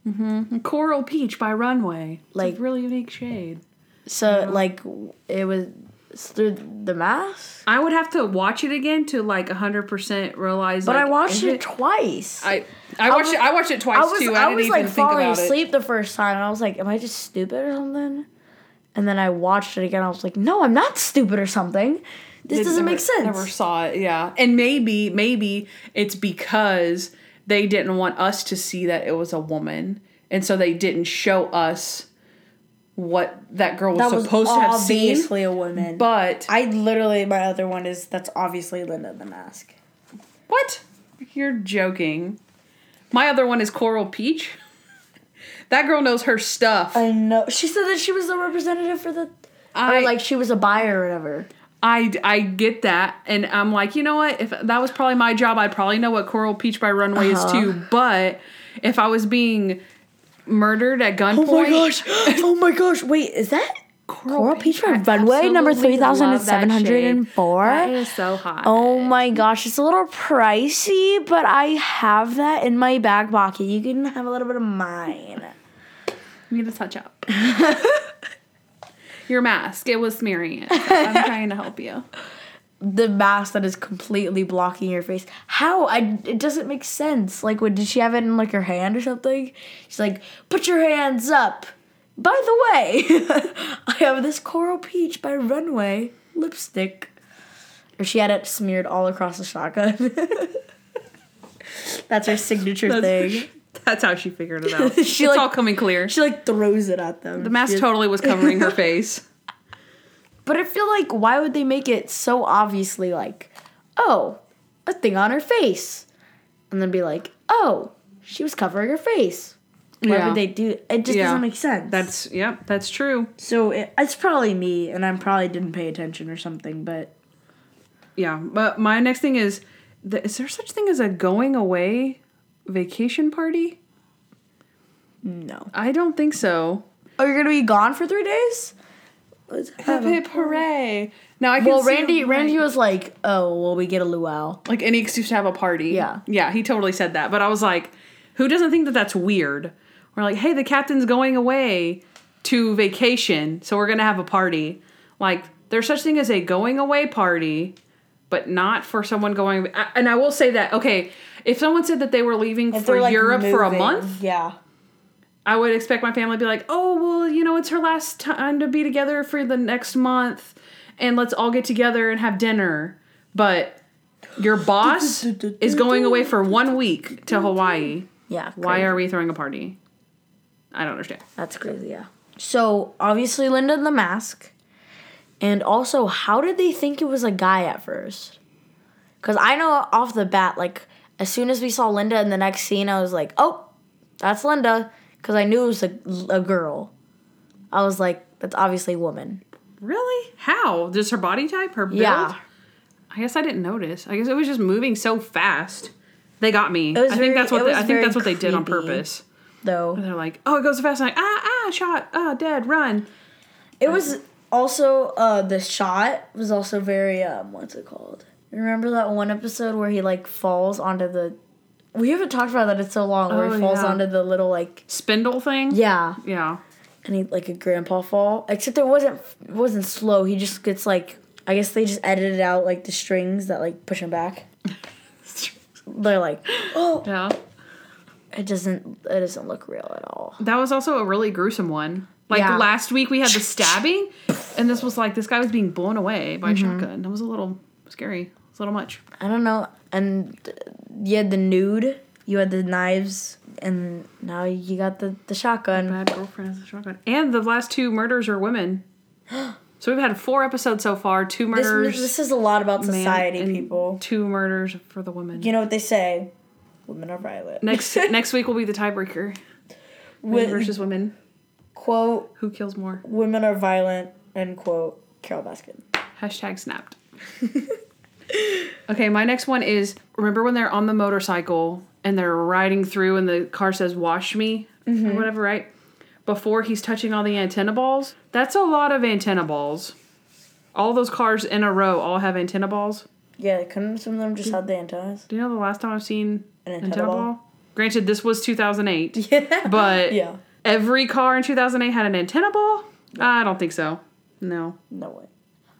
Mm-hmm. Coral Peach by Runway, like Like- a really unique shade. So, like, it was through the mask? I would have to watch it again to like hundred percent realize. But like, I watched is it twice. I I watched was- it. I watched it twice I was, too. I I, didn't was even like think falling about it. asleep the first time, and I was like, "Am I just stupid or something?" And then I watched it again. I was like, "No, I'm not stupid or something. This They doesn't never- make sense." I never saw it, yeah. And maybe, maybe it's because they didn't want us to see that it was a woman, and so they didn't show us what that girl was that was supposed to have seen. obviously a woman. But I literally, my other one is that's obviously Linda the mask. what? You're joking. My other one is Coral Peach. that girl knows her stuff. I know. She said that she was the representative for the, I or like she was a buyer or whatever. I, I get that, and I'm like, you know what? If that was probably my job, I'd probably know what Coral Peach by Runway Uh-huh. is too. But if I was being murdered at gunpoint, Oh my gosh! Oh my gosh! Wait, is that Coral, Peach by Runway number three thousand and seven hundred and four? That is so hot. Oh my gosh, it's a little pricey, but I have that in my back pocket. You can have a little bit of mine. I need to touch up. Your mask, it was smearing it. I'm trying to help you. The mask that is completely blocking your face. How? I it doesn't make sense. Like, what did she have it in like her hand or something? She's like, put your hands up. By the way, I have this coral peach by Runway lipstick. Or she had it smeared all across the shotgun. That's her signature thing. That's how she figured it out. She, it's like- all coming clear. She like throws it at them. The mask totally was covering her face. But I feel like why would they make it so obviously like, oh, a thing on her face, and then be like, oh, she was covering her face. Why Yeah. would they do? It just Yeah. doesn't make sense. That's yep, that's true. so it, it's probably me, and I probably didn't pay attention or something. But Yeah, but my next thing is, th- is there such thing as a going away vacation party? no. I don't think so. Oh, you're gonna be gone for three days? Let's Hip have a- hip hooray! Now I can Well, see Randy, Randy was like, "Oh, well, we get a luau." like any excuse to have a party. Yeah. yeah, he totally said that. But I was like, who doesn't think that that's weird? We're like, hey, the captain's going away to vacation, so we're gonna have a party. Like there's such thing as a going away party, but not for someone going. I- And I will say that okay, if someone said that they were leaving If for like, Europe for a month, Yeah. I would expect my family to be like, oh, well, you know, it's her last time to be together for the next month, and let's all get together and have dinner. But your boss is going away for one week to Hawaii. Yeah. Why are we throwing a party? I don't understand. That's crazy, yeah. So obviously Linda in the mask. And also, how did they think it was a guy at first? Because I know off the bat, like, as soon as we saw Linda in the next scene, I was like, oh, that's Linda. Because I knew it was a, a girl. I was like, that's obviously a woman. Really? How? Just her body type? Her build? Yeah. I guess I didn't notice. I guess it was just moving so fast. They got me. I think very- that's what they, I think that's what they did on purpose. Though. and They're like, oh, it goes so fast. I'm like, ah, ah, shot, ah, dead, run. It was also, uh, the shot was also very, um, what's it called? Remember that one episode where he, like, falls onto the. We haven't talked about that in so long, where Oh, he falls yeah. onto the little, like, Spindle thing. Yeah, Yeah. and he like a grandpa fall. Except it wasn't it wasn't slow. He just gets like I guess they just edited out like the strings that like push him back. They're like, oh, Yeah. it doesn't it doesn't look real at all. That was also a really gruesome one. Like Yeah. last week we had the stabbing, and this was like this guy was being blown away by a shotgun. That was a little scary. It's a little much. I don't know. And you had the nude, you had the knives, and now you got the the shotgun. Bad girlfriend has a shotgun. And the last two murders are women. so we've had four episodes so far. Two murders. this is a lot about society, people. Two murders for the women. You know what they say? Women are violent. next next week will be the tiebreaker. Men Wi- versus women. quote: Who kills more? Women are violent. End quote. Carole Baskin. Hashtag snapped. okay, my next one is remember when they're on the motorcycle and they're riding through and the car says wash me or whatever, right? Before he's touching all the antenna balls. That's a lot of antenna balls. All those cars in a row all have antenna balls. Yeah, couldn't some of them just have the antennas? Do you know the last time I've seen An antenna, antenna ball? ball? Granted, this was 2008, Yeah. but Yeah. every car in 2008 had an antenna ball? I don't think so. No. No way.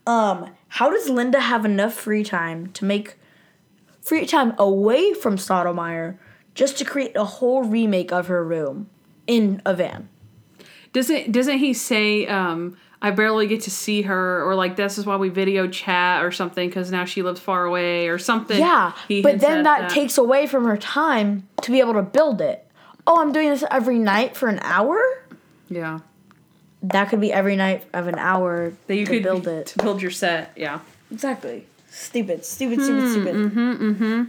Um, how does Linda have enough free time to make free time away from Stottlemeyer just to create a whole remake of her room in a van? Doesn't doesn't he say um I barely get to see her or like this is why we video chat or something because now she lives far away or something. Yeah, He but then said that, takes away from her time to be able to build it. Oh, I'm doing this every night for an hour? yeah That could be every night of an hour that you to could build it. to build your set. Yeah, Exactly. Stupid, stupid, stupid, stupid. Mm-hmm, mm-hmm.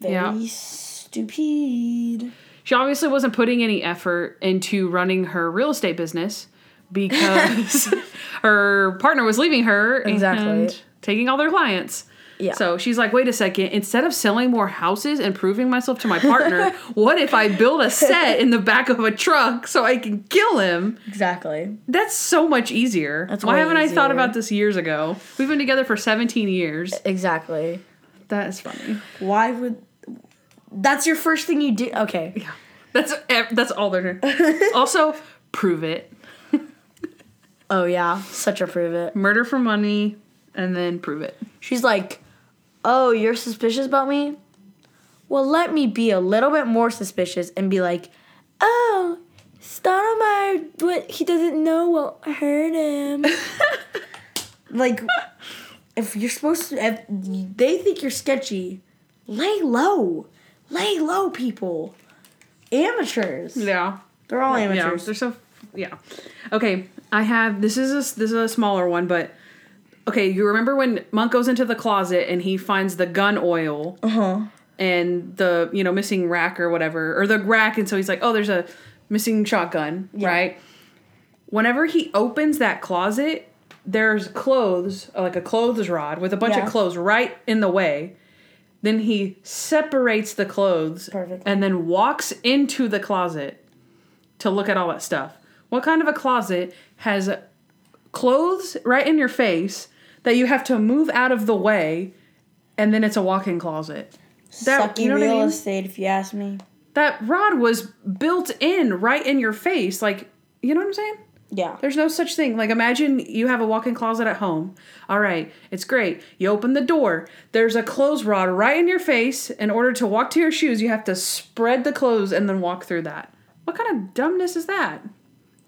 Very Yeah. stupid. she obviously wasn't putting any effort into running her real estate business because her partner was leaving her Exactly. and taking all their clients. Yeah. So she's like, wait a second, instead of selling more houses and proving myself to my partner, what if I build a set in the back of a truck so I can kill him? Exactly. That's so much easier. That's Why haven't I thought about this years ago? We've been together for 17 years. Exactly. That is funny. Why would That's your first thing you do? Okay. Yeah. That's that's all they're doing. also, prove it. Oh yeah, such a prove it. Murder for money and then prove it. She's like, "Oh, you're suspicious about me? Well, let me be a little bit more suspicious and be like, "Oh, Stottlemeyer, what he doesn't know will hurt him." like if you're supposed to if they think you're sketchy, lay low. Lay low, people. Amateurs. Yeah. They're all Yeah. amateurs. They're so yeah. Okay, I have this is a this is a smaller one, but okay, you remember when Monk goes into the closet and he finds the gun oil Uh-huh. and the you know missing rack or whatever or the rack, and so he's like, oh, there's a missing shotgun, right? Whenever he opens that closet, there's clothes like a clothes rod with a bunch Yeah. of clothes right in the way. Then he separates the clothes Perfect. and then walks into the closet to look at all that stuff. What kind of a closet has clothes right in your face that you have to move out of the way and then it's a walk-in closet? That Sucky you know what I real mean? estate, if you ask me. That rod was built in right in your face like, you know what I'm saying? Yeah. There's no such thing. Like imagine you have a walk-in closet at home. All right, it's great. You open the door. There's a clothes rod right in your face. In order to walk to your shoes, you have to spread the clothes and then walk through that. What kind of dumbness is that?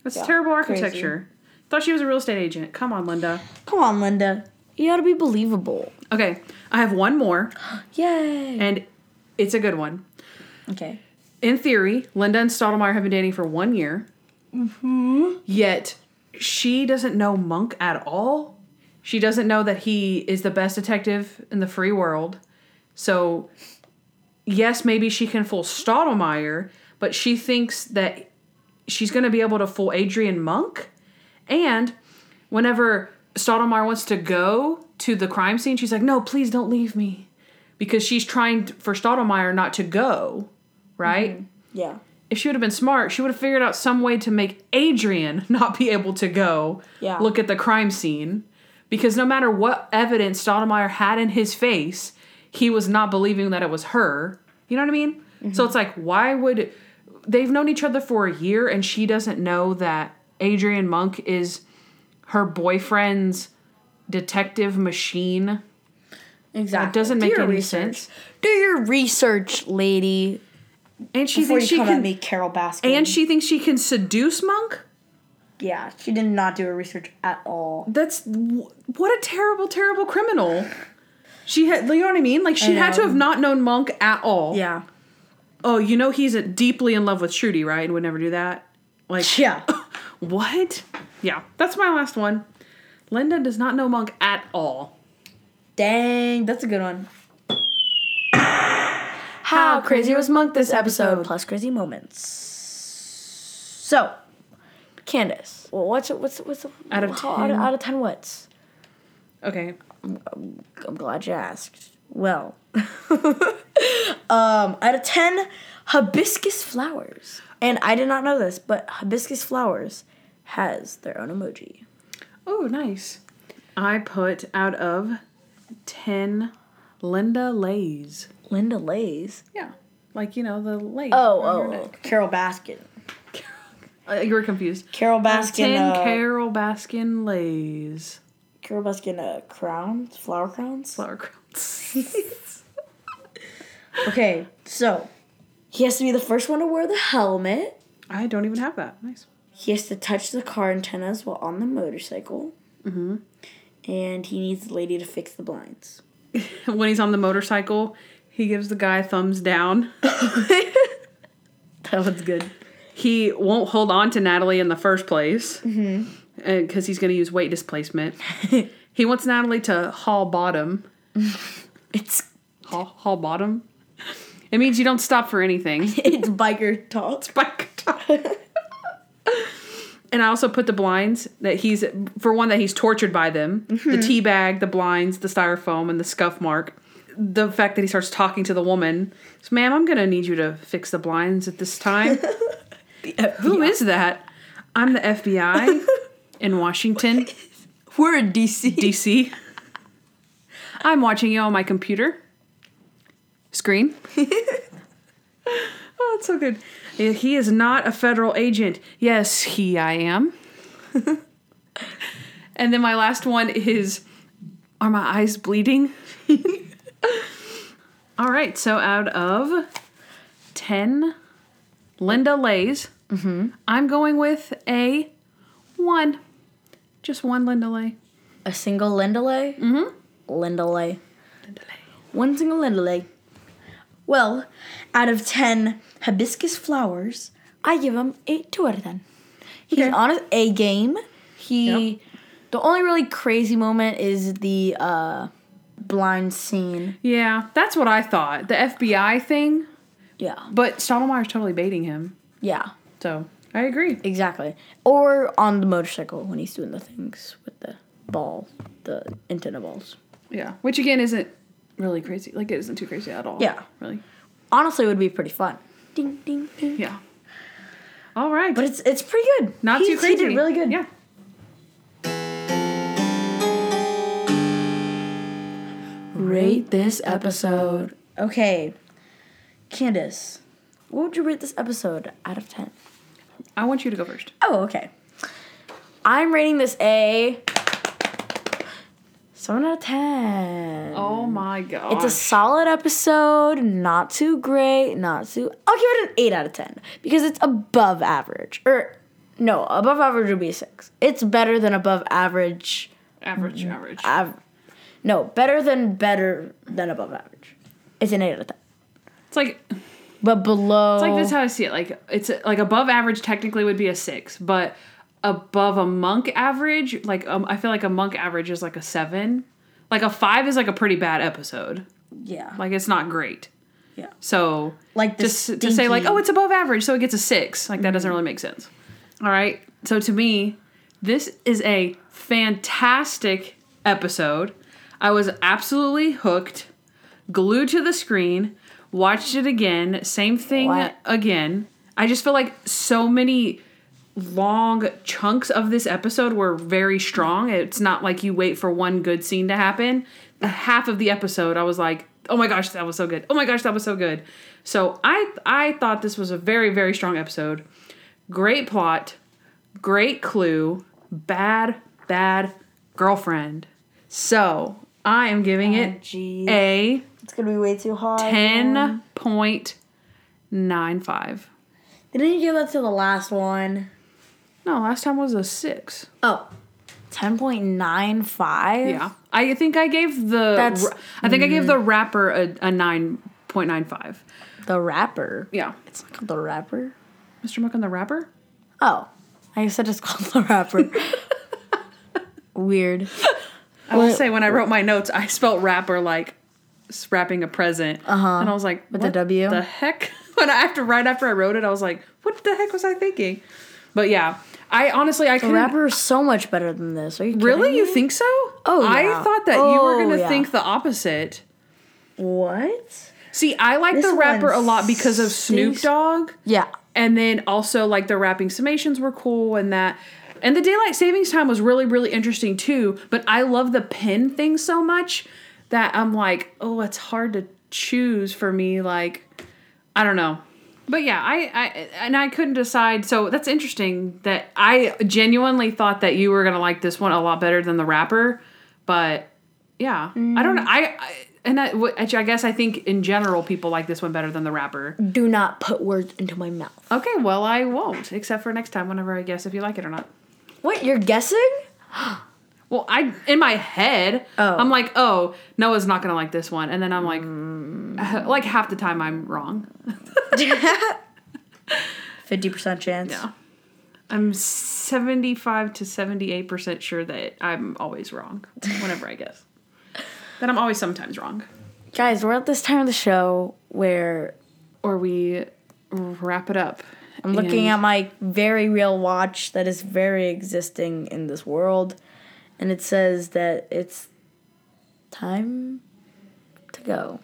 That's Yeah, terrible crazy. Thought she was a real estate agent. Come on, Linda. Come on, Linda. You gotta be believable. Okay, I have one more, Yay. and it's a good one. Okay. in theory, Linda and Stottlemeyer have been dating for one year. Mm-hmm. Yet she doesn't know Monk at all. She doesn't know that he is the best detective in the free world. So, yes, maybe she can fool Stottlemeyer, but she thinks that she's going to be able to fool Adrian Monk. And whenever Stottlemeyer wants to go to the crime scene, she's like, "No, please don't leave me," because she's trying for Stottlemeyer not to go. Right? Mm-hmm. Yeah. If she would have been smart, she would have figured out some way to make Adrian not be able to go Yeah. look at the crime scene. Because no matter what evidence Stottlemeyer had in his face, he was not believing that it was her. You know what I mean? So mm-hmm. it's like, why would they've known each other for a year and she doesn't know that Adrian Monk is her boyfriend's detective machine? Exactly. That doesn't Do make any research. sense. Do your research, lady. And she Before thinks she can me, Carole Baskin. and she thinks she can seduce Monk? Yeah, she did not do her research at all. That's what a terrible, terrible criminal. She had, you know what I mean? Like she had to have not known Monk at all. Yeah. Oh, you know he's deeply in love with Trudy, right? And would never do that. Like Yeah. what? Yeah, that's my last one. Linda does not know Monk at all. Dang, that's a good one. How crazy was Monk this episode? Plus crazy moments. So, Candace, well, what's what's what's Out of how- out, 10? of, out of ten? What's? Okay. I'm glad you asked. Well, um, out of ten, hibiscus flowers, and I did not know this, but hibiscus flowers has their own emoji. Oh, nice. I put out of ten Linda Lays. Linda Lays. Yeah. Like, you know, the lace. Oh, on oh. Carole Baskin. Uh, you were confused. Carole Baskin. Ten uh, Carole Baskin Lays. Carole Baskin uh, crowns, flower crowns. Flower crowns. Okay, so he has to be the first one to wear the helmet. I don't even have that. Nice. He has to touch the car antennas while on the motorcycle. Mm-hmm. And he needs the lady to fix the blinds. When he's on the motorcycle, he gives the guy a thumbs down. That was good. He won't hold on to Natalie in the first place because he's going to use weight displacement. he wants Natalie to haul bottom. It's Haul, haul bottom. It means you don't stop for anything. it's biker talk. Biker top. and I also put the blinds that he's for one that he's tortured by them. The mm-hmm. tea bag, the blinds, the styrofoam, and the scuff mark. The fact that he starts talking to the woman. So, ma'am, I'm gonna need you to fix the blinds at this time. Who is that? I'm the FBI in Washington, We're in DC. DC. I'm watching you on my computer screen. oh, it's so good. He is not a federal agent. Yes, he I am. and then my last one is Are my eyes bleeding? All right, so out of 10 Linda Lays, I'm going with a 1. Just one Linda Lay. A single Linda Lay? Mm-hmm. Linda Lay. One single Linda Lay. Well, out of 10 hibiscus flowers, I give him a 2 out of 10. He's Okay. on A game. He. Yep. The only really crazy moment is the uh, blind scene. Yeah, that's what I thought. The FBI thing, Yeah. but Stottlemeyer's totally baiting him. Yeah. So I agree. Exactly. Or on the motorcycle when he's doing the things with the ball, the antenna balls. Yeah, which again isn't really crazy. Like it isn't too crazy at all. Yeah. really. Honestly, it would be pretty fun. Ding, ding, ding. Yeah. All right, But it's it's pretty good. not He- too crazy. He did really good. Yeah. Rate this episode. Okay. Candace, what would you rate this episode out of 10? I want you to go first. Oh, okay. I'm rating this a seven out of ten. Oh my god. It's a solid episode, not too great, not too. I'll give it an eight out of ten because it's above average. Or no, above average would be a six. It's better than above average. average, average. Av- no, better than better than above average. It's an eight out of ten. It's like But below, It's like this is how I see it. Like it's like above average technically would be a six, but above a monk average, like um, I feel like a monk average is like a seven. Like a five is like a pretty bad episode. yeah, Like it's not great. yeah, So Like just to say like oh it's above average, so it gets a six. Like that doesn't really make sense. All right. So to me, this is a fantastic episode. I was absolutely hooked, glued to the screen, watched it again, same thing What? again. I just feel like so many long chunks of this episode were very strong. It's not like you wait for one good scene to happen. Half of the episode, I was like, "Oh my gosh, that was so good! Oh my gosh, that was so good!" So I I thought this was a very very strong episode. Great plot, great clue, bad bad girlfriend. So I am giving it oh, jeez. a it's gonna be way too high. ten point nine five. Didn't you give that to the last one? No, last time was a six. Oh. 10.95? Yeah, I think I gave the. That's- I think I gave the rapper a, a nine point nine five. The rapper. Yeah, It's not called the rapper. Mr. Muck and the rapper. Oh. I said it's called the rapper. Weird. I will What- say when I wrote my notes, I spelt rapper like wrapping a present, uh-huh. and I was like, With the W? The heck? When I after right after I wrote it, I was like, what the heck was I thinking? But yeah, I honestly I The couldn't. rapper is so much better than this. Are you kidding Really, you think so? Oh, I thought that you were Oh, gonna yeah. think the opposite. What? See, I like This the rapper a lot because of Snoop. Dogg. Yeah. and then also like the rapping summations were cool and that and the daylight savings time was really really interesting too but i love the pen thing so much that i'm like oh it's hard to choose for me like i don't know but yeah i i and i couldn't decide so that's interesting that i genuinely thought that you were gonna like this one a lot better than the rapper but yeah i don't know mm. i, I and I, I guess I think in general people like this one better than the rapper. Do not put words into my mouth. Okay, well I won't, except for next time whenever I guess if you like it or not. What? You're guessing? Well, I in my head, Oh. I'm like, oh, Noah's not gonna like this one, and then I'm like, Mm. like half the time I'm wrong. 50% chance. Yeah, I'm seventy five to seventy eight percent sure that I'm always wrong whenever I guess. That I'm always sometimes wrong, Guys, we're at this time of the show where or we wrap it up. I'm looking at my very real watch that is very existing in this world, and it says that it's time to go.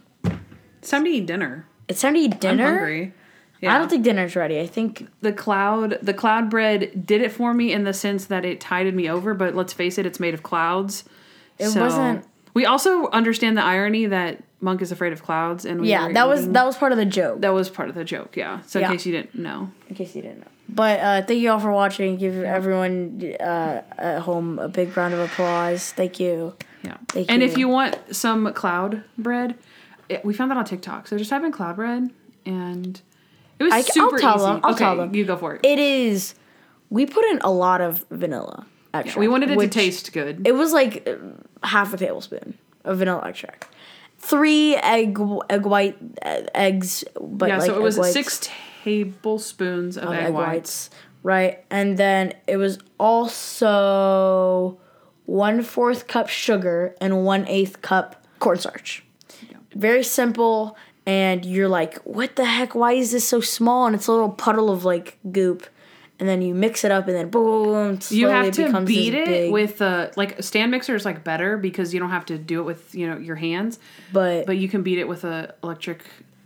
It's time to eat dinner. It's time to eat dinner. I'm hungry. Yeah. I don't think dinner's ready. I think the cloud the cloud bread did it for me in the sense that it tided me over but let's face it it's made of clouds It wasn't- we also understand the irony that monk is afraid of clouds and we yeah, that was that was part of the joke. that was part of the joke yeah so in Yeah. case you didn't know in case you didn't know. But uh, thank you all for watching. Give everyone uh, at home a big round of applause. Thank you. yeah Thank and if you want some cloud bread it, we found that on tiktok so just type in cloud bread and it was I- I'll super tell easy them, I'll okay tell them. you go for it, It is. We put in a lot of vanilla. Extract, we wanted it which- to taste good It was like uh, half a tablespoon of vanilla extract. Three egg egg white uh, eggs, but yeah like so it was egg whites, six tablespoons of, of egg, whites. right? And then it was also one fourth cup sugar and one eighth cup cornstarch. Very simple, and you're like, what the heck? Why is this so small? And it's a little puddle of like goop. And then you mix it up, and then boom, slowly You have to becomes beat it big- with uh like stand mixer is like better because you don't have to do it with you know your hands, but, but you can beat it with a electric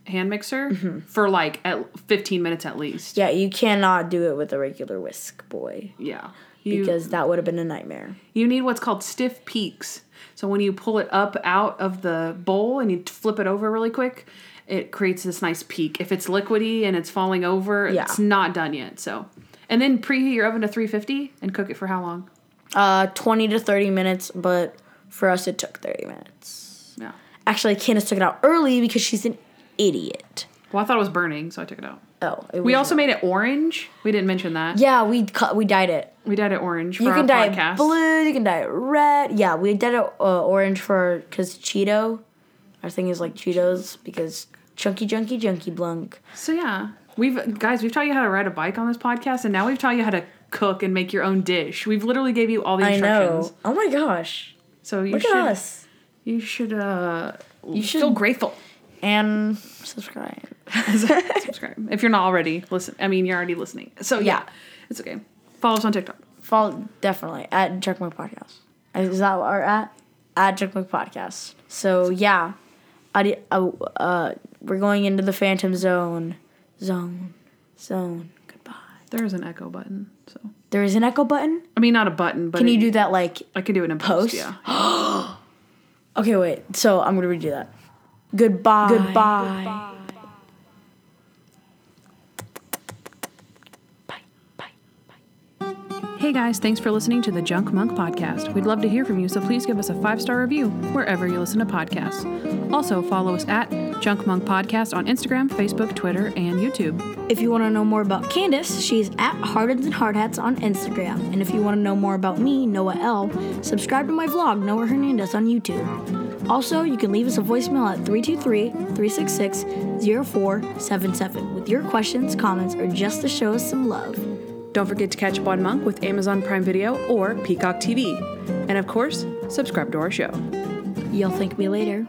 hand mixer for like at 15 minutes at least. Mm-hmm. yeah, you cannot do it with a regular whisk boy Yeah. You, because that would have been a nightmare. you need what's called stiff peaks. So when you pull it up out of the bowl and you flip it over really quick, it creates this nice peak. If it's liquidy and it's falling over, Yeah. it's not done yet. So And then preheat your oven to 350 and cook it for how long? Uh, 20 to 30 minutes, but for us it took 30 minutes. Yeah. Actually, Candace took it out early because she's an idiot. Well, I thought it was burning, so I took it out. Oh, it We also made it orange. We didn't mention that. yeah we cut we dyed it. We dyed it orange for You can dye podcast. it blue, you can dye it red. Yeah, we dyed it uh, orange for because Cheeto. Our thing is like Cheetos because chunky, junky, junky, blunk. So yeah, we've guys, we've taught you how to ride a bike on this podcast, and now we've taught you how to cook and make your own dish. We've literally gave you all the instructions. I know. Oh my gosh. So you Look should at us. you should uh you should- feel grateful. And subscribe. Subscribe if you're not already listen. I mean, you're already listening. So yeah, Yeah. it's okay. Follow us on TikTok. Follow definitely at Mc Podcast. Is that what our at? At Mc Podcast. So yeah, adi- uh, uh, we're going into the Phantom Zone. Zone. Zone. Goodbye. There is an echo button. So There is an echo button. I mean, not a button, but Can you it- do that like I can do it in post. Post? Yeah. Okay, wait. So I'm gonna redo that. Goodbye. Goodbye. Bye. Bye. Hey guys, thanks for listening to the Junk Monk podcast. We'd love to hear from you, so please give us a five star review wherever you listen to podcasts. Also, follow us at Junk Monk Podcast on Instagram, Facebook, Twitter, and YouTube. If you want to know more about Candace, she's at Hardens and Hardhats on Instagram. And if you want to know more about me, Noah L, subscribe to my vlog, Noah Hernandez, on YouTube. Also, you can leave us a voicemail at 323 366 0477 with your questions, comments, or just to show us some love. Don't forget to catch up on Monk with Amazon Prime Video or Peacock TV. And of course, subscribe to our show. You'll thank me later.